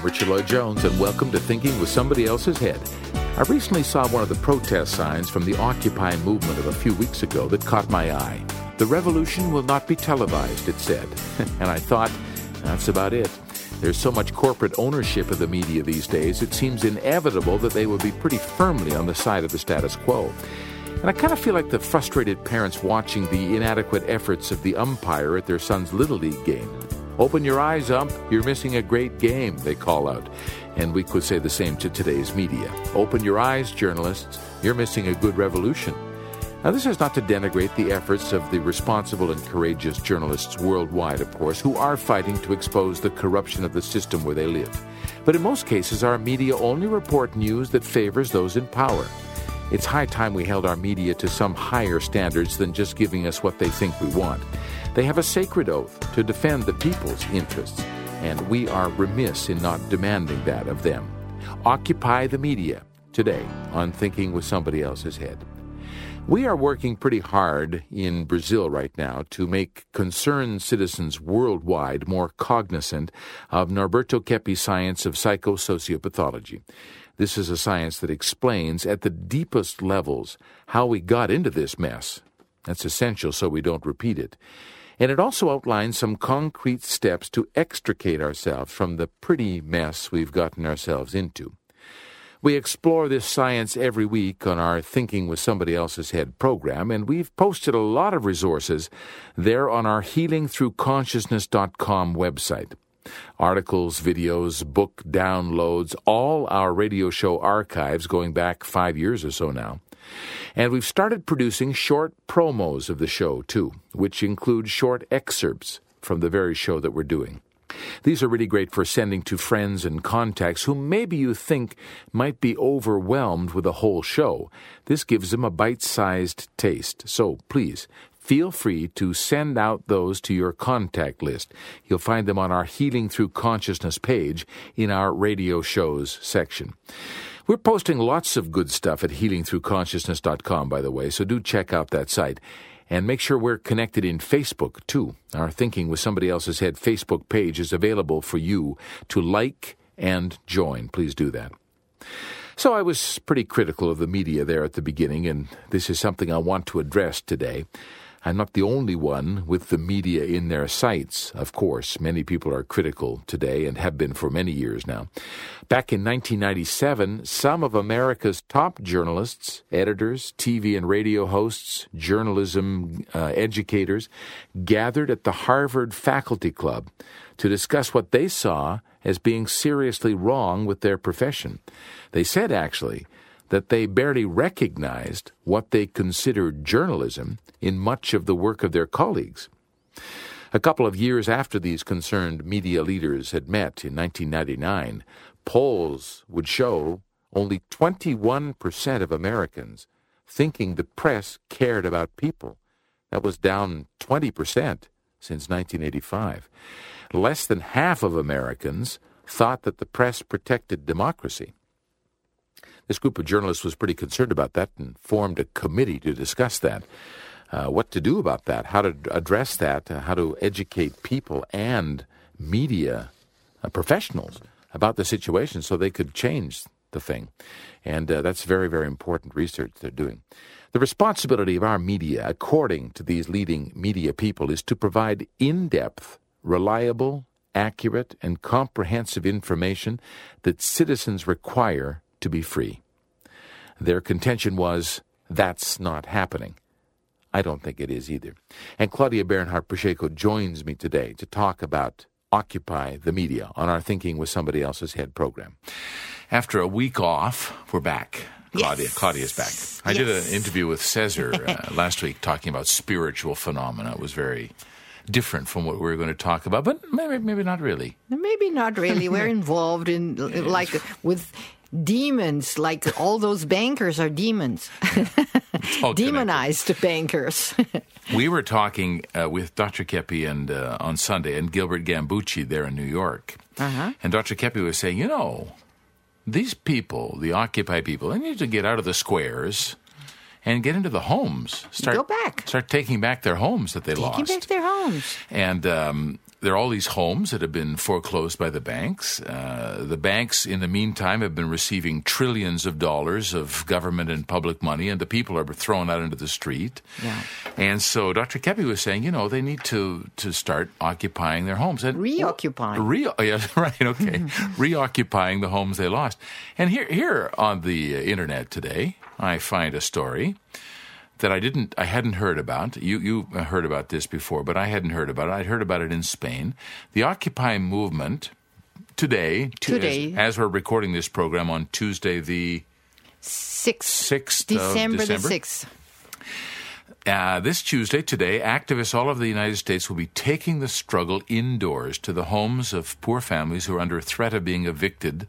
I'm Richard Lloyd Jones, and welcome to Thinking with Somebody Else's Head. I recently saw one of the protest signs from the Occupy movement of a few weeks ago that caught my eye. The revolution will not be televised, it said. and I thought, that's about it. There's so much corporate ownership of the media these days, it seems inevitable that they will be pretty firmly on the side of the status quo. And I kind of feel like the frustrated parents watching the inadequate efforts of the umpire at their son's Little League game. Open your eyes, ump, you're missing a great game, they call out. And we could say the same to today's media. Open your eyes, journalists, you're missing a good revolution. Now, this is not to denigrate the efforts of the responsible and courageous journalists worldwide, of course, who are fighting to expose the corruption of the system where they live. But in most cases, our media only report news that favors those in power. It's high time we held our media to some higher standards than just giving us what they think we want. They have a sacred oath to defend the people's interests, and we are remiss in not demanding that of them. Occupy the media today on Thinking with Somebody Else's Head. We are working pretty hard in Brazil right now to make concerned citizens worldwide more cognizant of Norberto Keppe's science of psychosociopathology. This is a science that explains at the deepest levels how we got into this mess. That's essential so we don't repeat it. And it also outlines some concrete steps to extricate ourselves from the pretty mess we've gotten ourselves into. We explore this science every week on our Thinking with Somebody Else's Head program, and we've posted a lot of resources there on our healingthroughconsciousness.com website articles, videos, book downloads, all our radio show archives going back five years or so now. And we've started producing short promos of the show, too, which include short excerpts from the very show that we're doing. These are really great for sending to friends and contacts who maybe you think might be overwhelmed with a whole show. This gives them a bite sized taste. So please feel free to send out those to your contact list. You'll find them on our Healing Through Consciousness page in our radio shows section. We're posting lots of good stuff at healingthroughconsciousness.com, by the way, so do check out that site. And make sure we're connected in Facebook, too. Our Thinking with Somebody Else's Head Facebook page is available for you to like and join. Please do that. So I was pretty critical of the media there at the beginning, and this is something I want to address today. I'm not the only one with the media in their sights, of course. Many people are critical today and have been for many years now. Back in 1997, some of America's top journalists, editors, TV and radio hosts, journalism uh, educators gathered at the Harvard Faculty Club to discuss what they saw as being seriously wrong with their profession. They said, actually, that they barely recognized what they considered journalism in much of the work of their colleagues. A couple of years after these concerned media leaders had met in 1999, polls would show only 21% of Americans thinking the press cared about people. That was down 20% since 1985. Less than half of Americans thought that the press protected democracy. This group of journalists was pretty concerned about that and formed a committee to discuss that. Uh, what to do about that, how to address that, uh, how to educate people and media uh, professionals about the situation so they could change the thing. And uh, that's very, very important research they're doing. The responsibility of our media, according to these leading media people, is to provide in depth, reliable, accurate, and comprehensive information that citizens require to be free. Their contention was that's not happening. I don't think it is either. And Claudia Bernhardt Pacheco joins me today to talk about Occupy the Media on our Thinking with Somebody Else's Head program. After a week off, we're back. Claudia, Yes. Claudia's back. I did an interview with Cesar uh, last week talking about spiritual phenomena. It was very different from what we were going to talk about, but maybe, maybe not really. Maybe not really. We're involved in like with demons. Like all those bankers are demons, connected. demonized bankers. We were talking uh, with Dr. Keppe and uh, on Sunday and Gilbert Gambucci there in New York, Uh-huh. and Dr. Keppe was saying, you know, these people, the Occupy people, they need to get out of the squares and get into the homes. Start Go back. Start taking back their homes that they Taking lost. Taking back their homes. And um, there are all these homes that have been foreclosed by the banks. Uh, the banks, in the meantime, have been receiving trillions of dollars of government and public money, and the people are thrown out into the street. Yeah. And so Dr. Keppe was saying, you know, they need to, to start occupying their homes. And Reoccupying. Re- yeah, right, okay. Reoccupying the homes they lost. And here, here on the uh, internet today, I find a story that I didn't, I hadn't heard about. You, you heard about this before, but I hadn't heard about it. I'd heard about it in Spain. The Occupy movement today, Today. as, as we're recording this program on Tuesday, the Six. 6th December, of December. the 6th. Uh, this Tuesday, today, activists all over the United States will be taking the struggle indoors to the homes of poor families who are under threat of being evicted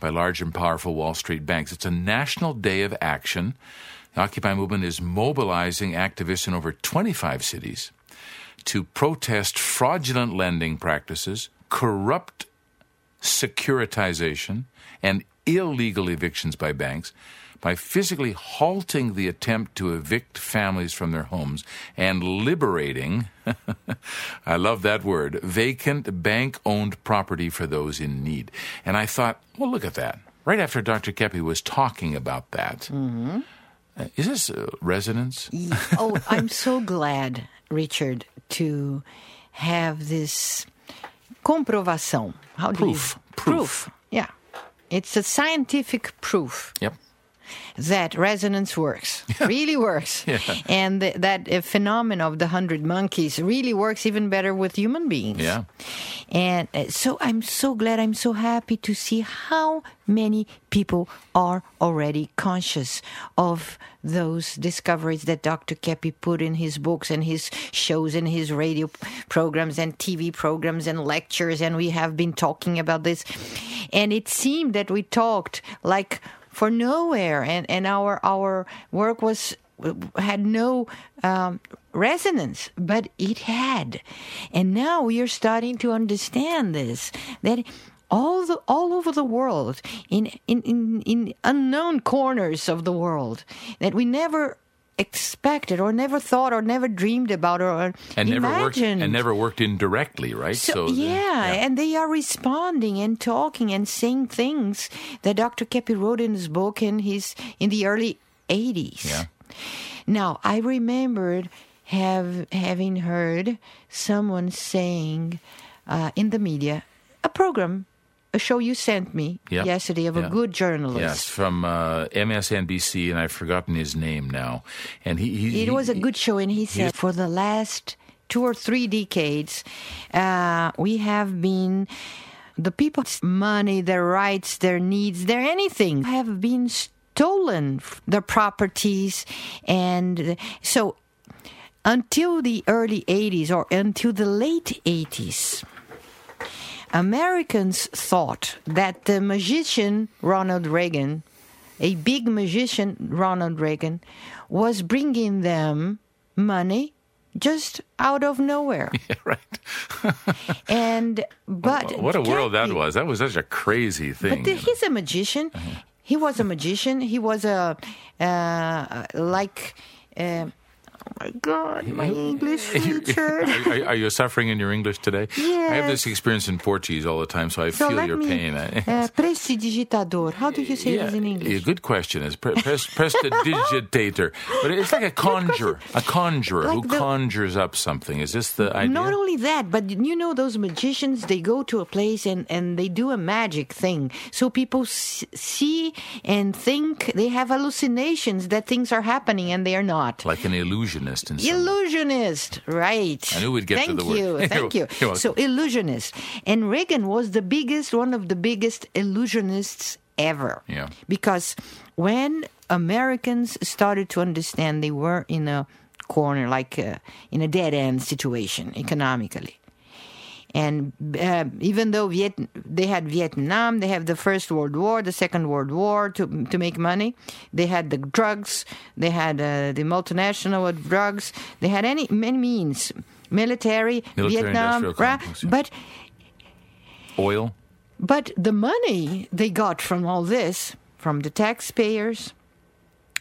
by large and powerful Wall Street banks. It's a national day of action. The Occupy movement is mobilizing activists in over 25 cities to protest fraudulent lending practices, corrupt securitization, and illegal evictions by banks by physically halting the attempt to evict families from their homes and liberating, I love that word, vacant bank owned property for those in need. And I thought, well, look at that. Right after Dr. Keppe was talking about that, uh, is this uh, resonance? oh, I'm so glad, Richard, to have this comprovação. How do Proof. Proof. Yeah, it's a scientific proof Yep. That resonance works, really works, and th- that uh, phenomenon of the hundred monkeys really works even better with human beings. Yeah. And uh, so I'm so glad, I'm so happy to see how many people are already conscious of those discoveries that Dr. Keppe put in his books and his shows and his radio programs and TV programs and lectures. And we have been talking about this. And it seemed that we talked like for nowhere and, and our, our work was had no um, resonance, but it had. And now we are starting to understand this that all the all over the world, in in, in, in unknown corners of the world, that we never expected or never thought or never dreamed about or And never worked imagined. and never worked in directly right? So, the- yeah, and they are responding and talking and saying things that Dr. Keppe wrote in his book in his in the early 80s. Yeah. Now, I remembered have having heard someone saying uh, in the media a program, a show you sent me Yeah. yesterday of a good journalist. Yes, from uh, MSNBC, and I've forgotten his name now. And he, he It he- was a good show, and he said for the last two or three decades, uh, we have been the people's money, their rights, their needs, their anything have been stolen, their properties, and so until the early 80s or until the late 80s. Americans thought that the magician Ronald Reagan, a big magician Ronald Reagan, was bringing them money just out of nowhere. Yeah, right. And but what a world that was. That was such a crazy thing. But the, he's a magician. He was a magician. He was a uh, like. Uh, my God, my English teacher. are, are- you suffering in your English today? I have this experience in Portuguese all the time, so I So feel your me. pain. Uh, prestidigitador. How do you say yeah, this in English? a good question. Is pre- pres- prestidigitator, but it's like a conjurer, a conjurer who the- conjures up something. Is this the idea? Not only that, but you know those magicians, they go to a place and, and they do a magic thing. So people s- see and think they have hallucinations that things are happening and they are not. like an illusionist in Illusionist, right. I knew we'd get to Thank the word. you, You're- thank you. So illusionist. And Reagan was the biggest, one of the biggest illusionists ever. Yeah. Because when Americans started to understand they were in a corner, like uh, in a dead end situation economically. And uh, even though Viet- they had Vietnam, they have the First World War, the Second World War to to make money. They had the drugs, they had uh, the multinational drugs, they had any many means, military, Military Vietnam, industrial right? complex, yeah. but oil. but the money they got from all this, from the taxpayers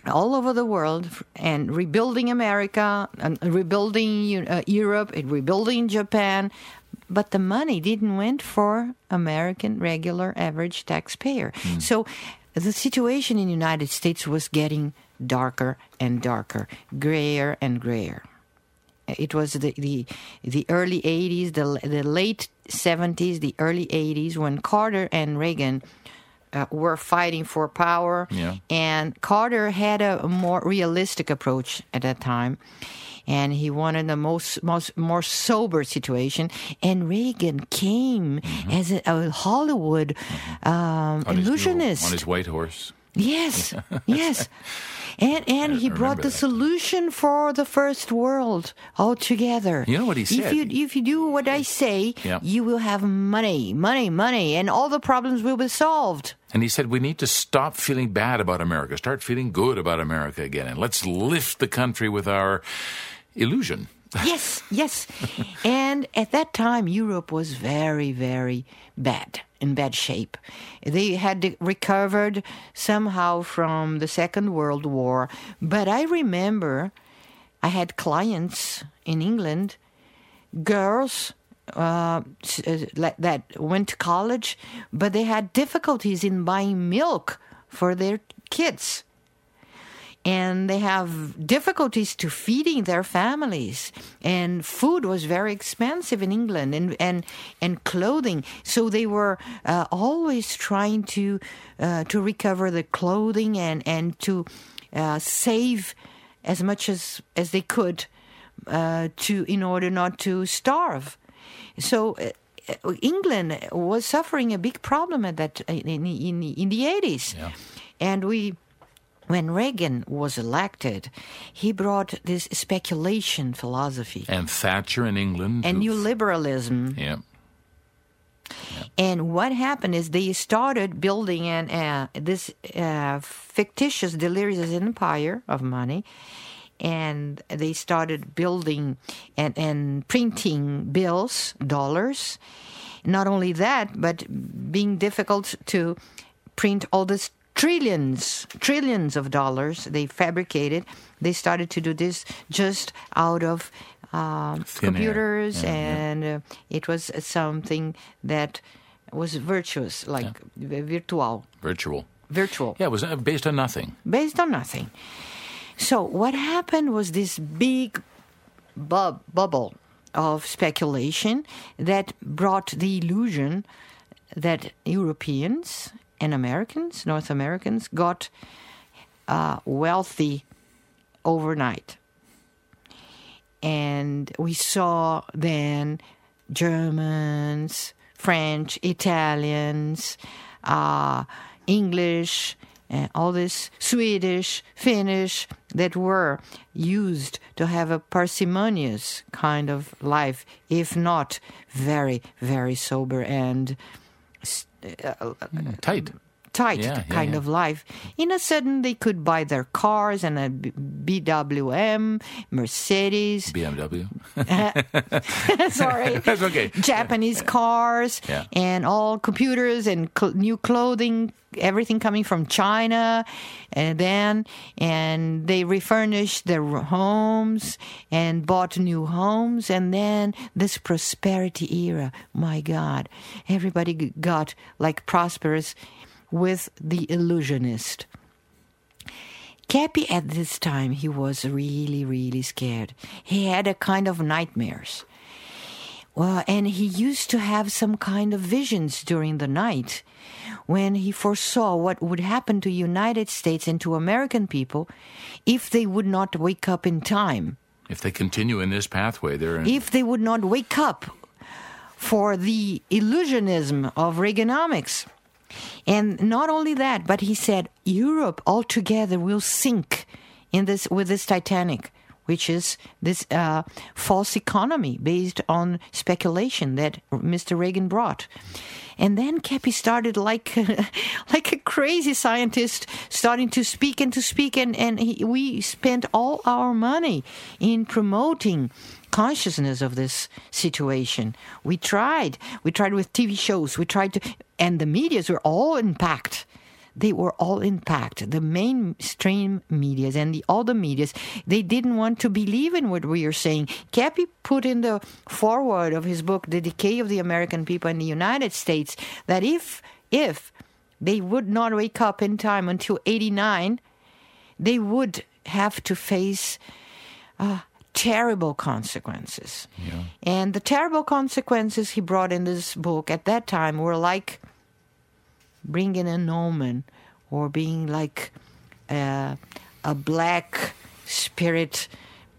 all over the world, and rebuilding America, and rebuilding uh, Europe, and rebuilding Japan, but the money didn't went for American regular average taxpayer. So the situation in the United States was getting darker and darker, grayer and grayer. It was the the, the early 80s, the, the late 70s, the early 80s when Carter and Reagan uh, were fighting for power. Yeah. And Carter had a more realistic approach at that time. And he wanted a most, most more sober situation. And Reagan came as a, a Hollywood um, Mm-hmm. On his new- illusionist. on his white horse. Yes, yes. And and he brought the that. solution for the first world altogether. You know what he If said? you if you do what I say, Yeah. you will have money, money, money, and all the problems will be solved. And he said, we need to stop feeling bad about America, start feeling good about America again, and let's lift the country with our illusion. Yes, yes. and at that time, Europe was very, very bad, in bad shape. They had recovered somehow from the Second World War. But I remember I had clients in England, girls uh, uh, that went to college, but they had difficulties in buying milk for their kids and they have difficulties to feeding their families. And food was very expensive in england and and, and clothing. So they were uh, always trying to uh, to recover the clothing and and to uh, save as much as as they could uh, to in order not to starve. So uh, England was suffering a big problem at that in in, in the 80s Yeah. and we when Reagan was elected, he brought this speculation philosophy And Thatcher in England. and new liberalism. Yeah. And what happened is they started building an uh, this uh, fictitious, delirious empire of money, and they started building and, and printing bills, dollars. Not only that, but being difficult to print all this trillions, trillions of dollars they fabricated. They started to do this just out of um, air. computers Yeah, yeah. and uh, it was something that was virtuous, like v- virtual, Virtual. virtual, Yeah, it was uh, based on nothing. based on nothing. So what happened was this big bub- bubble of speculation that brought the illusion that Europeans and Americans, North Americans, got uh, wealthy overnight. And we saw then Germans, French, Italians, uh, English, and all this Swedish, Finnish that were used to have a parsimonious kind of life, if not very, very sober and Mm, tight. Tight Yeah, yeah, kind yeah. of life. In a sudden, they could buy their cars and a BWM, Mercedes, BMW. sorry, That's okay. Japanese cars, and all computers and cl- new clothing, everything coming from China, and then and they refurnished their homes and bought new homes, and then this prosperity era. My God, everybody got like prosperous with the illusionist. Keppe at this time he was really really scared. He had a kind of nightmares. Well, and he used to have some kind of visions during the night when he foresaw what would happen to United States and to American people if they would not wake up in time, If they continue in this pathway, they're in, if they would not wake up for the illusionism of Reaganomics. And not only that, but he said Europe altogether will sink in this with this Titanic, which is this uh, false economy based on speculation that Mr. Reagan brought. And then Keppe started like like a crazy scientist, starting to speak and to speak, and and he, we spent all our money in promoting consciousness of this situation. We tried. We tried with TV shows. We tried to, and the medias were all impacted. they were all intact. The mainstream medias and all the medias, they didn't want to believe in what we are saying. Keppe put in the foreword of his book, The Decay of the American People in the United States, that if, if they would not wake up in time until 89, they would have to face uh, terrible consequences. Yeah. And the terrible consequences he brought in this book at that time were like bringing an omen or being like uh, a black spirit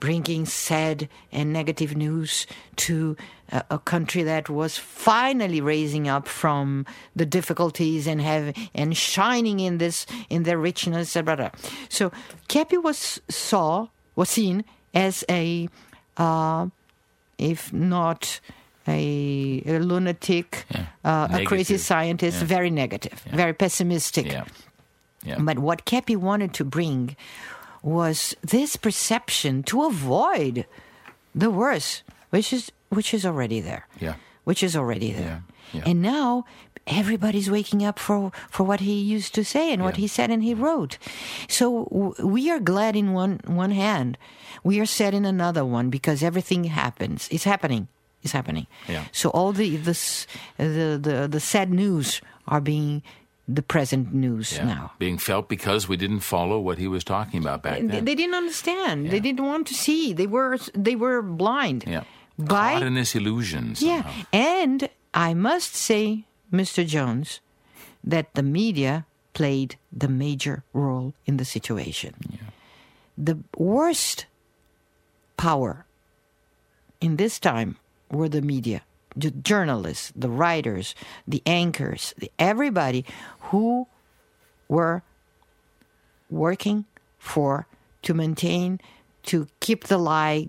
bringing sad and negative news to a, a, country that was finally raising up from the difficulties and have and shining in this in their richness. Blah, blah. So Keppe was saw was seen as a uh, if not a, a lunatic, Yeah. uh, a crazy scientist, Yeah. very negative, very pessimistic. Yeah. Yeah. But what Keppe wanted to bring was this perception to avoid the worst, which is which is already there. Yeah. Which is already there. Yeah, yeah. And now everybody's waking up for, for what he used to say and what he said and he wrote. So w- we are glad in one one hand. We are sad in another one because everything happens. It's happening. It's happening. Yeah. So all the this the, the the sad news are being the present news Yeah. now. Being felt because we didn't follow what he was talking about back They, then. they didn't understand. Yeah. They didn't want to see. They were they were blind. yeah. By Caught in this illusion. yeah, and I must say, Mr. Jones, that the media played the major role in the situation. The worst power in this time were the media, the journalists, the writers, the anchors, the, everybody who were working for to maintain, to keep the lie,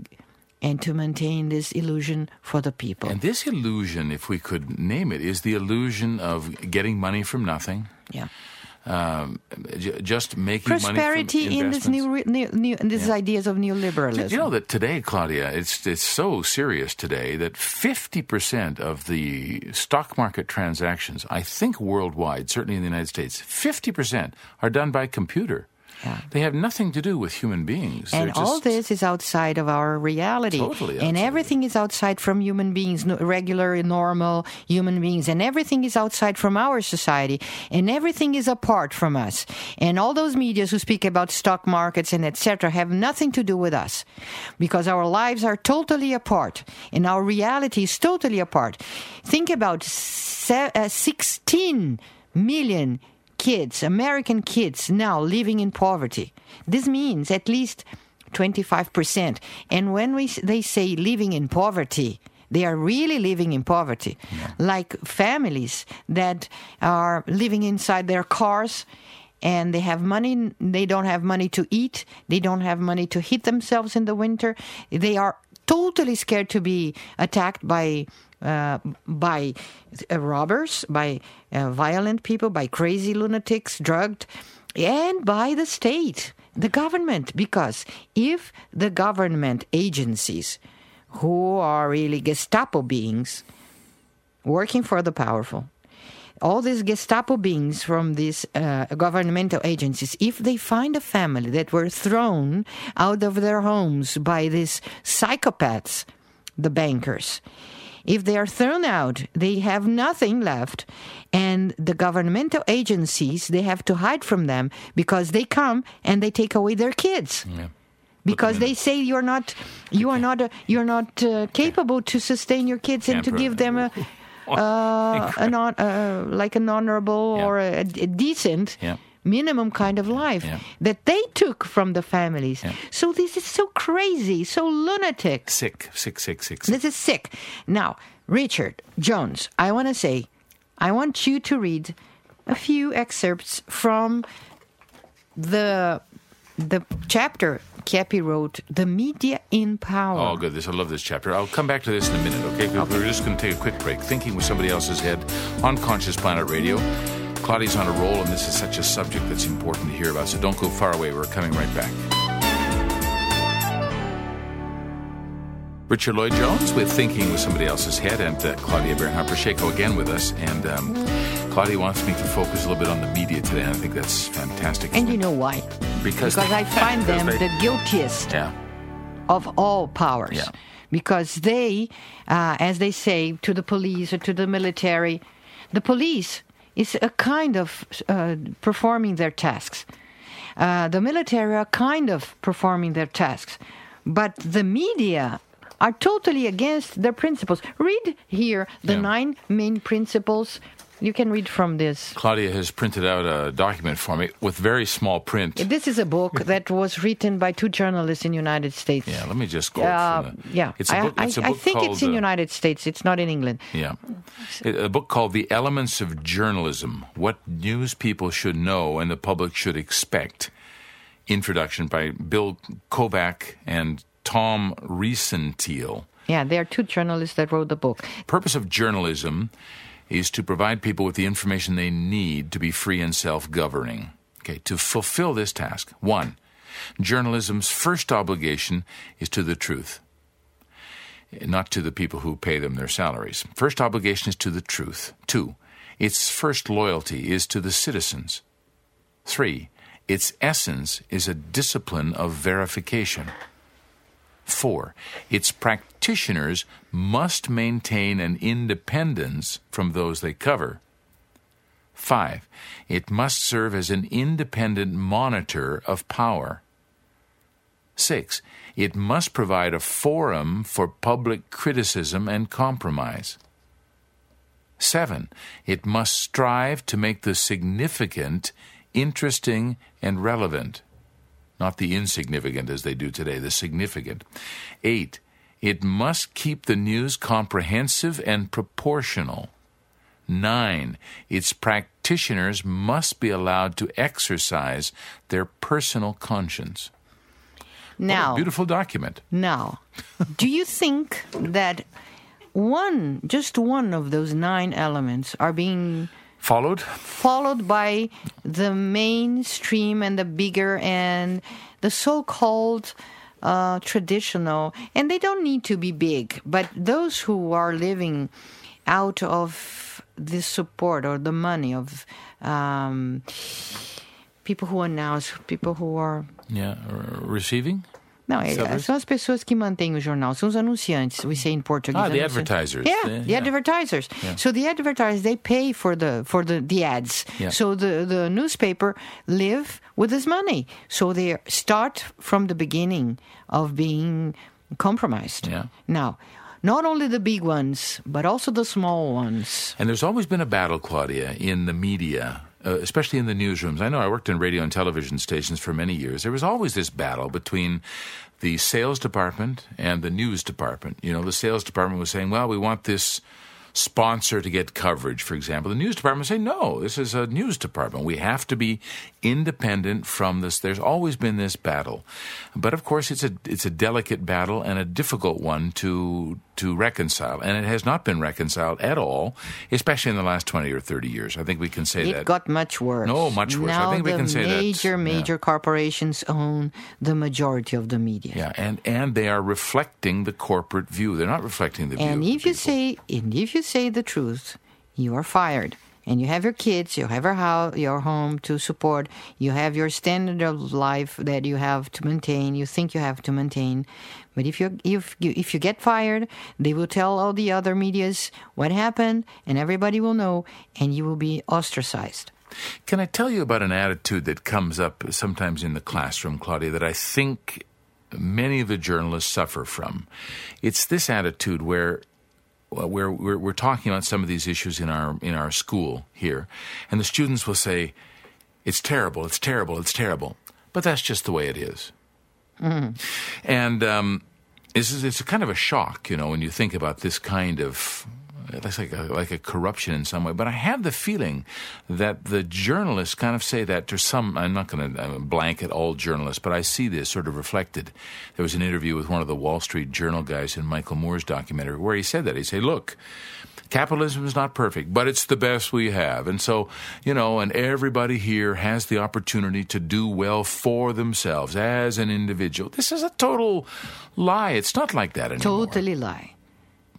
and to maintain this illusion for the people. And this illusion, if we could name it, is the illusion of getting money from nothing, yeah. um, j- just making prosperity money from in this new, new, new in these ideas of neoliberalism. You know that today, Claudia, it's it's so serious today that fifty percent of the stock market transactions, I think worldwide, certainly in the United States, fifty percent are done by computer. Yeah. They have nothing to do with human beings. and They're all just- this is outside of our reality. Totally And everything is outside from human beings, regular, normal human beings. And everything is outside from our society. And everything is apart from us. And all those medias who speak about stock markets and etc. have nothing to do with us. Because our lives are totally apart. And our reality is totally apart. Think about se- uh, 16 million kids, American kids now living in poverty. This means at least 25%. And when we, they say living in poverty, they are really living in poverty. Like families that are living inside their cars and they have money, they don't have money to eat, they don't have money to heat themselves in the winter. They are totally scared to be attacked by uh, by uh, robbers, by uh, violent people, by crazy lunatics, drugged, and by the state, the government. Because if the government agencies, who are really Gestapo beings, working for the powerful, all these Gestapo beings from these uh, governmental agencies, if they find a family that were thrown out of their homes by these psychopaths, the bankers, if they are thrown out, they have nothing left, and the governmental agencies they have to hide from them because they come and they take away their kids Yeah. because they say you're not you are not uh, you're not uh, capable to sustain your kids and to give them a uh, an hon- uh, like an honorable Yeah. or a, a decent Yeah. Minimum kind of life Yeah. that they took from the families. Yeah. So this is so crazy, so lunatic. Sick, sick, sick, sick, sick. This is sick. Now, Richard Jones, I want to say, I want you to read a few excerpts from the the chapter Keppe wrote, "The Media in Power." Oh, good. This I love this chapter. I'll come back to this in a minute, okay? We're just going to take a quick break. Thinking with somebody else's head on Conscious Planet Radio. Claudia's on a roll, and this is such a subject that's important to hear about. So don't go far away. We're coming right back. Richard Lloyd Jones with Thinking with Somebody Else's Head, and uh, Claudia Bernhardt Pacheco again with us. And um, Claudia wants me to focus a little bit on the media today, and I think that's fantastic. And you know why? because Because I find them they- the guiltiest yeah, of all powers. Yeah. Because they, uh, as they say to the police or to the military, the police is a kind of uh, performing their tasks. Uh, the military are kind of performing their tasks. But the media are totally against their principles. Read here the Yeah. nine main principles. You can read from this. Claudia has printed out a document for me with very small print. This is a book that was written by two journalists in the United States. Yeah, let me just go. Uh, from the, yeah, it's a I, book. I, It's a I book think called, it's in uh, United States. It's not in England. Yeah. A book called The Elements of Journalism What News People Should Know and the Public Should Expect. Introduction by Bill Kovach and Tom Rosenstiel. Yeah, there are two journalists that wrote the book. Purpose of journalism is to provide people with the information they need to be free and self-governing. Okay, to fulfill this task, one, journalism's first obligation is to the truth not to the people who pay them their salaries. First obligation is to the truth. Two, its first loyalty is to the citizens. Three, its essence is a discipline of verification. Four, its practitioners must maintain an independence from those they cover. Five, it must serve as an independent monitor of power. Six, it must provide a forum for public criticism and compromise. Seven, it must strive to make the significant interesting and relevant, not the insignificant as they do today, the significant. Eight, it must keep the news comprehensive and proportional. Nine, its practitioners must be allowed to exercise their personal conscience. Now, beautiful document. now, do you think that one, just one of those nine elements are being Followed? followed by the mainstream and the bigger and the so-called uh, traditional, and they don't need to be big, but those who are living out of the support or the money of um, people who announce, people who are Yeah. Receiving? Não, é, são as pessoas que mantêm o jornal, são os anunciantes, we say in Portuguese. Ah, the anunciantes. advertisers. Yeah, Yeah, the yeah. advertisers. So the advertisers they pay for the for the, the ads. Yeah. So the the newspaper live with this money. So they start from the beginning of being compromised. Yeah. Now, not only the big ones, but also the small ones. And there's always been a battle, Claudia, in the media, uh, especially in the newsrooms. I know I worked in radio and television stations for many years. There was always this battle between the sales department and the news department. You know, the sales department was saying, well, we want this sponsor to get coverage, for example. The news department say, no, this is a news department. We have to be independent from this. There's always been this battle. But of course, it's a, it's a delicate battle and a difficult one to, to reconcile. And it has not been reconciled at all, especially in the last 20 or 30 years. I think we can say It that. It got much worse. No, much worse. I Now think we can say that, major, yeah. major corporations own the majority of the media. yeah, and, and they are reflecting the corporate view. They're not reflecting the view. And if you say, and if you say the truth, you are fired. And you have your kids, you have your house, your home to support. You have your standard of life that you have to maintain. You think you have to maintain, but if you if you if you get fired, they will tell all the other media's what happened, and everybody will know, and you will be ostracized. Can I tell you about an attitude that comes up sometimes in the classroom, Claudia, that I think many of the journalists suffer from? It's this attitude where where we're, we're talking about some of these issues in our in our school here, and the students will say, "It's terrible, it's terrible, it's terrible," but that's just the way it is. And um, it's a kind of a shock, you know, when you think about this kind of it's like a, like a corruption in some way. But I have the feeling that the journalists kind of say that to some. I'm not going to blanket all journalists, but I see this sort of reflected. There was an interview with one of the Wall Street Journal guys in Michael Moore's documentary where he said that he said, "Look." Capitalism is not perfect, but it's the best we have. And so, you know, and everybody here has the opportunity to do well for themselves as an individual. This is a total lie. It's not like that anymore. Totally lie.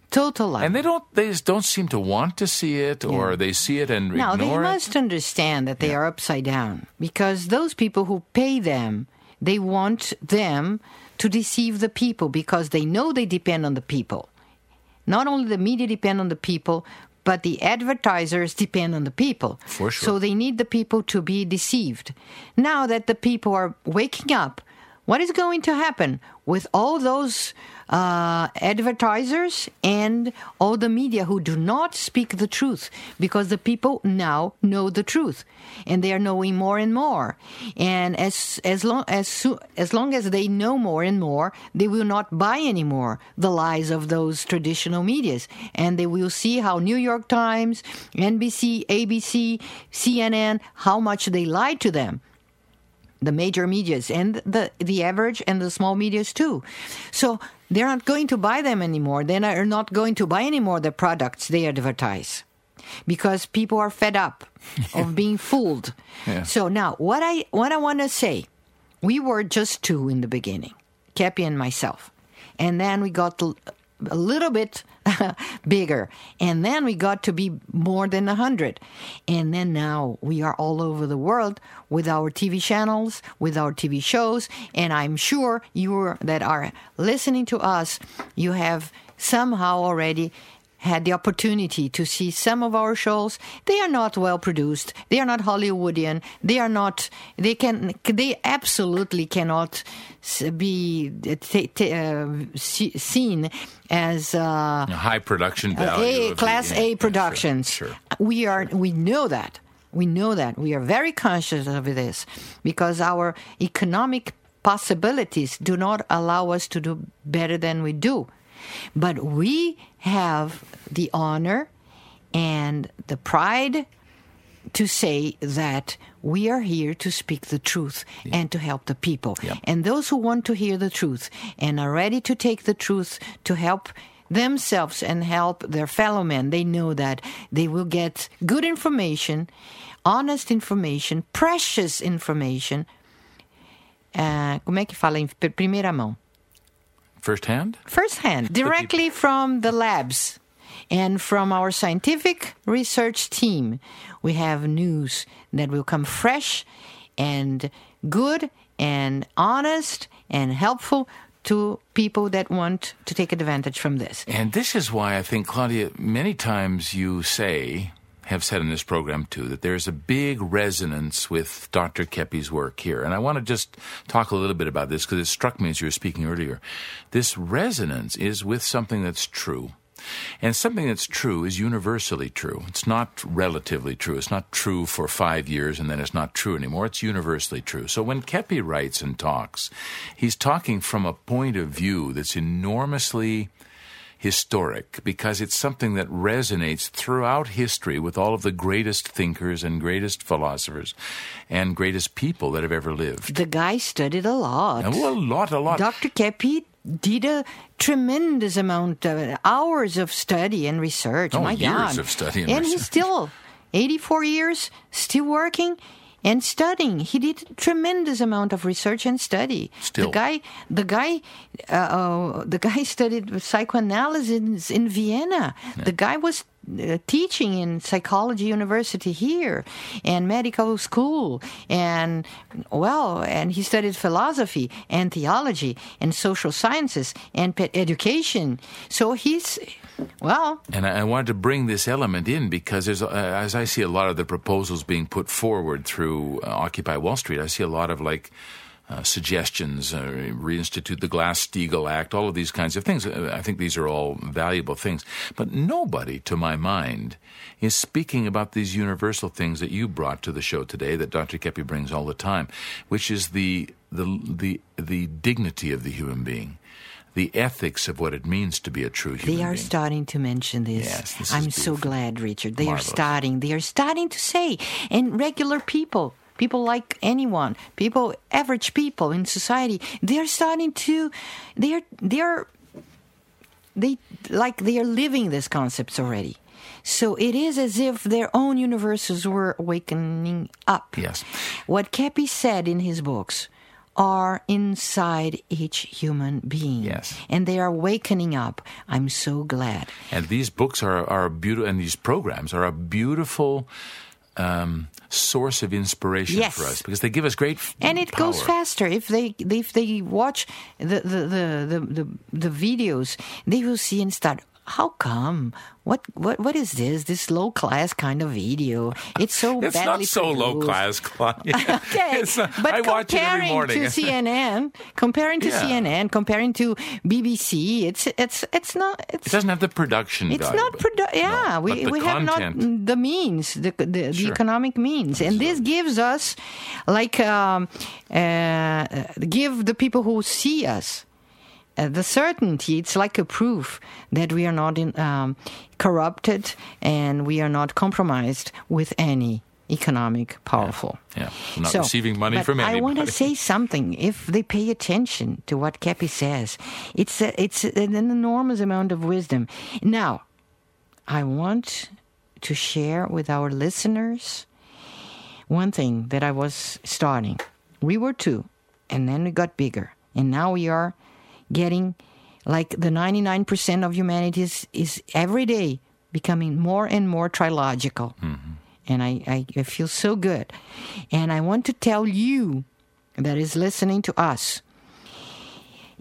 Total lie. And they don't they just don't seem to want to see it or they see it and Now, they it. must understand that they are upside down because those people who pay them, they want them to deceive the people because they know they depend on the people. Not only the media depend on the people, but the advertisers depend on the people. For sure. So they need the people to be deceived. Now that the people are waking up, what is going to happen with all those uh, advertisers and all the media who do not speak the truth? Because the people now know the truth, and they are knowing more and more. And as as long as as long as they know more and more, they will not buy anymore the lies of those traditional medias, and they will see how New York Times, NBC, ABC, CNN, how much they lied to them the major medias and the the average and the small medias too. So they're not going to buy them anymore. They are not going to buy anymore the products they advertise because people are fed up of being fooled. Yeah. So now what I what I want to say, we were just two in the beginning, Keppe and myself, and then we got a little bit bigger. And then we got to be more than a hundred. And then now we are all over the world with our tv channels with our tv shows. And i'm sure you that are listening to us you have somehow already had the opportunity to see some of our shows they are not well produced they are not hollywoodian they are not they can they absolutely cannot be uh, t- t- uh, seen as uh, high production value. a of the- class yeah, A yeah, sure, productions. Sure. We are we know that. We know that. We are very conscious of this because our economic possibilities do not allow us to do better than we do. But we have the honor and the pride to say that we are here to speak the truth and to help the people. Yeah. And those who want to hear the truth and are ready to take the truth to help themselves and help their fellow men, they know that they will get good information, honest information, precious information. Ah, como é que fala em primeira mão? First hand? firsthand, directly from the labs and from our scientific research team. We have news that will come fresh and good and honest and helpful to people that want to take advantage from this. And this is why I think, Claudia, many times you say, have said in this program too, that there's a big resonance with Dr. Keppe's work here. And I want to just talk a little bit about this because it struck me as you were speaking earlier. This resonance is with something that's true. And something that's true is universally true. It's not relatively true. It's not true for five years and then it's not true anymore. It's universally true. So when Keppe writes and talks, he's talking from a point of view that's enormously historic because it's something that resonates throughout history with all of the greatest thinkers and greatest philosophers and greatest people that have ever lived. The guy studied a lot. Well, a lot, a lot. Dr. Keppe did a tremendous amount of hours of study and research. Oh, My years God. of study and and he's still 84 years, still working and studying. He did tremendous amount of research and study. Still. the guy, the guy, uh, uh, the guy studied psychoanalysis in Vienna. The guy was uh, teaching in psychology university here and medical school and well and he studied philosophy and theology and social sciences and pe- education. So he's well. And I, I wanted to bring this element in because there's, uh, as I see a lot of the proposals being put forward through uh, Occupy Wall Street, I see a lot of like uh, suggestions, uh, reinstitute the Glass-Steagall Act, all of these kinds of things. Uh, I think these are all valuable things. But nobody, to my mind, is speaking about these universal things that you brought to the show today, that Dr. Keppe brings all the time, which is the the the the dignity of the human being. The ethics of what it means to be a true human they are being. starting to mention this. Yes, this I'm so glad, Richard. They Marvelous. are starting. They are starting to say, and regular people, people like anyone, people, average people in society, they are starting to, they are, they are, they like they are living these concepts already. So it is as if their own universes were awakening up. Yes. What Keppe said in his books are inside each human being. Yes. And they are wakening up. I'm so glad. And these books are, are beautiful, and these programs are a beautiful um, source of inspiration Yes. for us because they give us great f- and it goes faster if they if they watch the the, the, the, the the videos they will see and start how come what what what is this this low class kind of video it's so It's not badly so low class. Okay, It's not- but I watch it every comparing morning. to CNN, comparing to Yeah. CNN, comparing to BBC, it's it's it's not it doesn't have the production it's value. not produ- yeah no, we we have not the means the the, the economic means and this gives us like um, uh, give the people who see us the certainty it's like a proof that we are not in, um, corrupted and we are not compromised with any economic powerful Yeah, we're not receiving money but from I want to say something. If they pay attention to what Keppe says, it's a, it's an enormous amount of wisdom. Now, I want to share with our listeners one thing that I was starting. We were two, and then we got bigger, and now we are getting like the 99% of humanity is, is every day becoming more and more trilogical. Mm-hmm. And I, I, I feel so good. And I want to tell you that is listening to us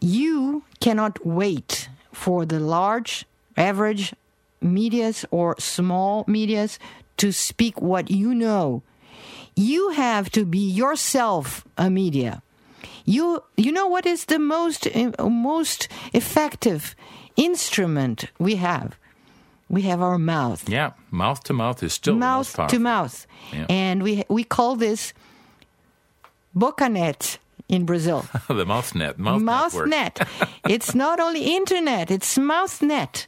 you cannot wait for the large, average medias or small medias to speak what you know. You have to be yourself a media. You you know what is the most uh, most effective instrument we have? We have our mouth Yeah, mouth to mouth is still the most mouth to mouth. Yeah. And we we call this bocanet in Brazil. the mouth net, mouth, mouth net. it's not only internet, it's mouth net.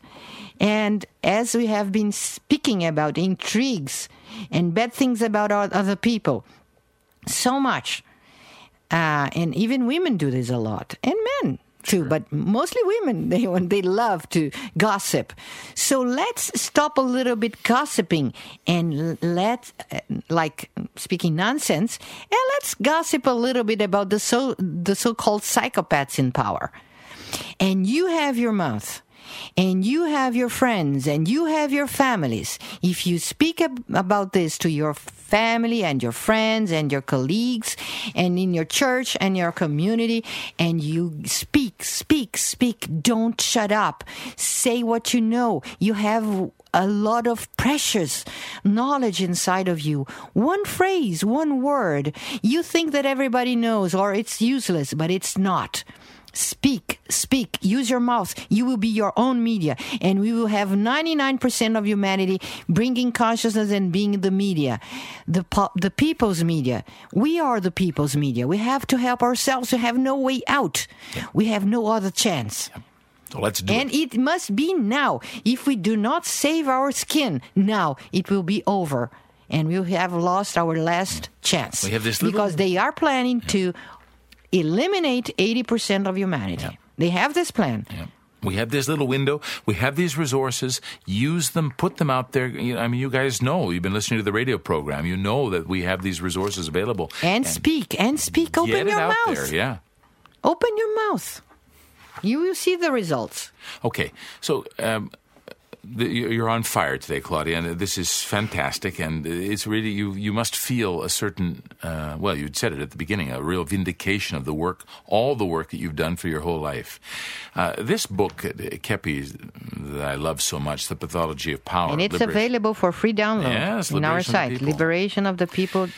And as we have been speaking about intrigues and bad things about other people, so much. Uh, and even women do this a lot, and men too, but mostly women. They they love to gossip. So let's stop a little bit gossiping and let, uh, like speaking nonsense, and let's gossip a little bit about the so the so-called psychopaths in power. And you have your mouth. And you have your friends and you have your families. If you speak ab- about this to your family and your friends and your colleagues and in your church and your community, and you speak, speak, speak, don't shut up. Say what you know. You have a lot of precious knowledge inside of you. One phrase, one word. You think that everybody knows or it's useless, but it's not. Speak, speak, use your mouth. You will be your own media, and we will have 99% of humanity bringing consciousness and being the media, the, po- the people's media. We are the people's media. We have to help ourselves We have no way out. We have no other chance. So let's do And it. it must be now. If we do not save our skin now, it will be over. And we'll have lost our last chance. We have this little- because they are planning to eliminate 80% of humanity. They have this plan. Yeah. We have this little window. We have these resources. Use them. Put them out there. I mean, you guys know. You've been listening to the radio program. You know that we have these resources available. And, speak, and speak. Open your out mouth. there. Yeah. Open your mouth. You will see the results. Okay. So um, you're on fire today, Claudia, and this is fantastic. And it's really you. You must feel a certain. Uh, well, you said it at the beginning. A real vindication of the work, all the work that you've done for your whole life. Uh, this book, uh, Keppe, that I love so much, "The Pathology of Power," And it's Liberation- available for free download Yes, in our Liberation of the site. Liberation of the People,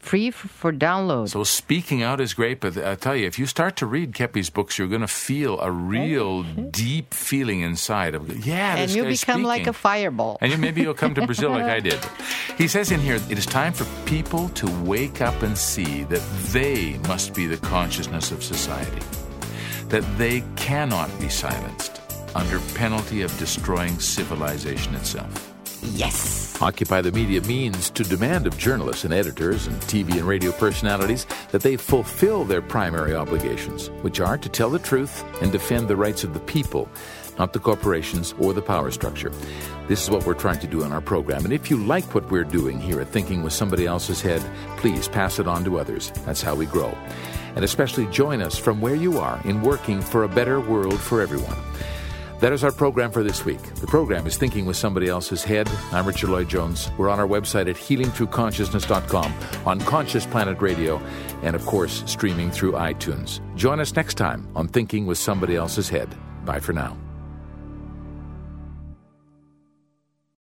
free for download. So speaking out is great, but I tell you, if you start to read Keppe's books, you're going to feel a real deep feeling inside of yeah. and you become like a fireball. And you, maybe you'll come to Brazil like I did. He says in here, it is time for people to wake up and see that they must be the consciousness of society, that they cannot be silenced under penalty of destroying civilization itself. Yes. Occupy the Media means to demand of journalists and editors and TV and radio personalities that they fulfill their primary obligations, which are to tell the truth and defend the rights of the people. not the corporations or the power structure. This is what we're trying to do in our program. And if you like what we're doing here at Thinking with Somebody Else's Head, please pass it on to others. That's how we grow. And especially join us from where you are in working for a better world for everyone. That is our program for this week. The program is Thinking with Somebody Else's Head. I'm Richard Lloyd Jones. We're on our website at healingthroughconsciousness.com, on Conscious Planet Radio, and of course, streaming through iTunes. Join us next time on Thinking with Somebody Else's Head. Bye for now.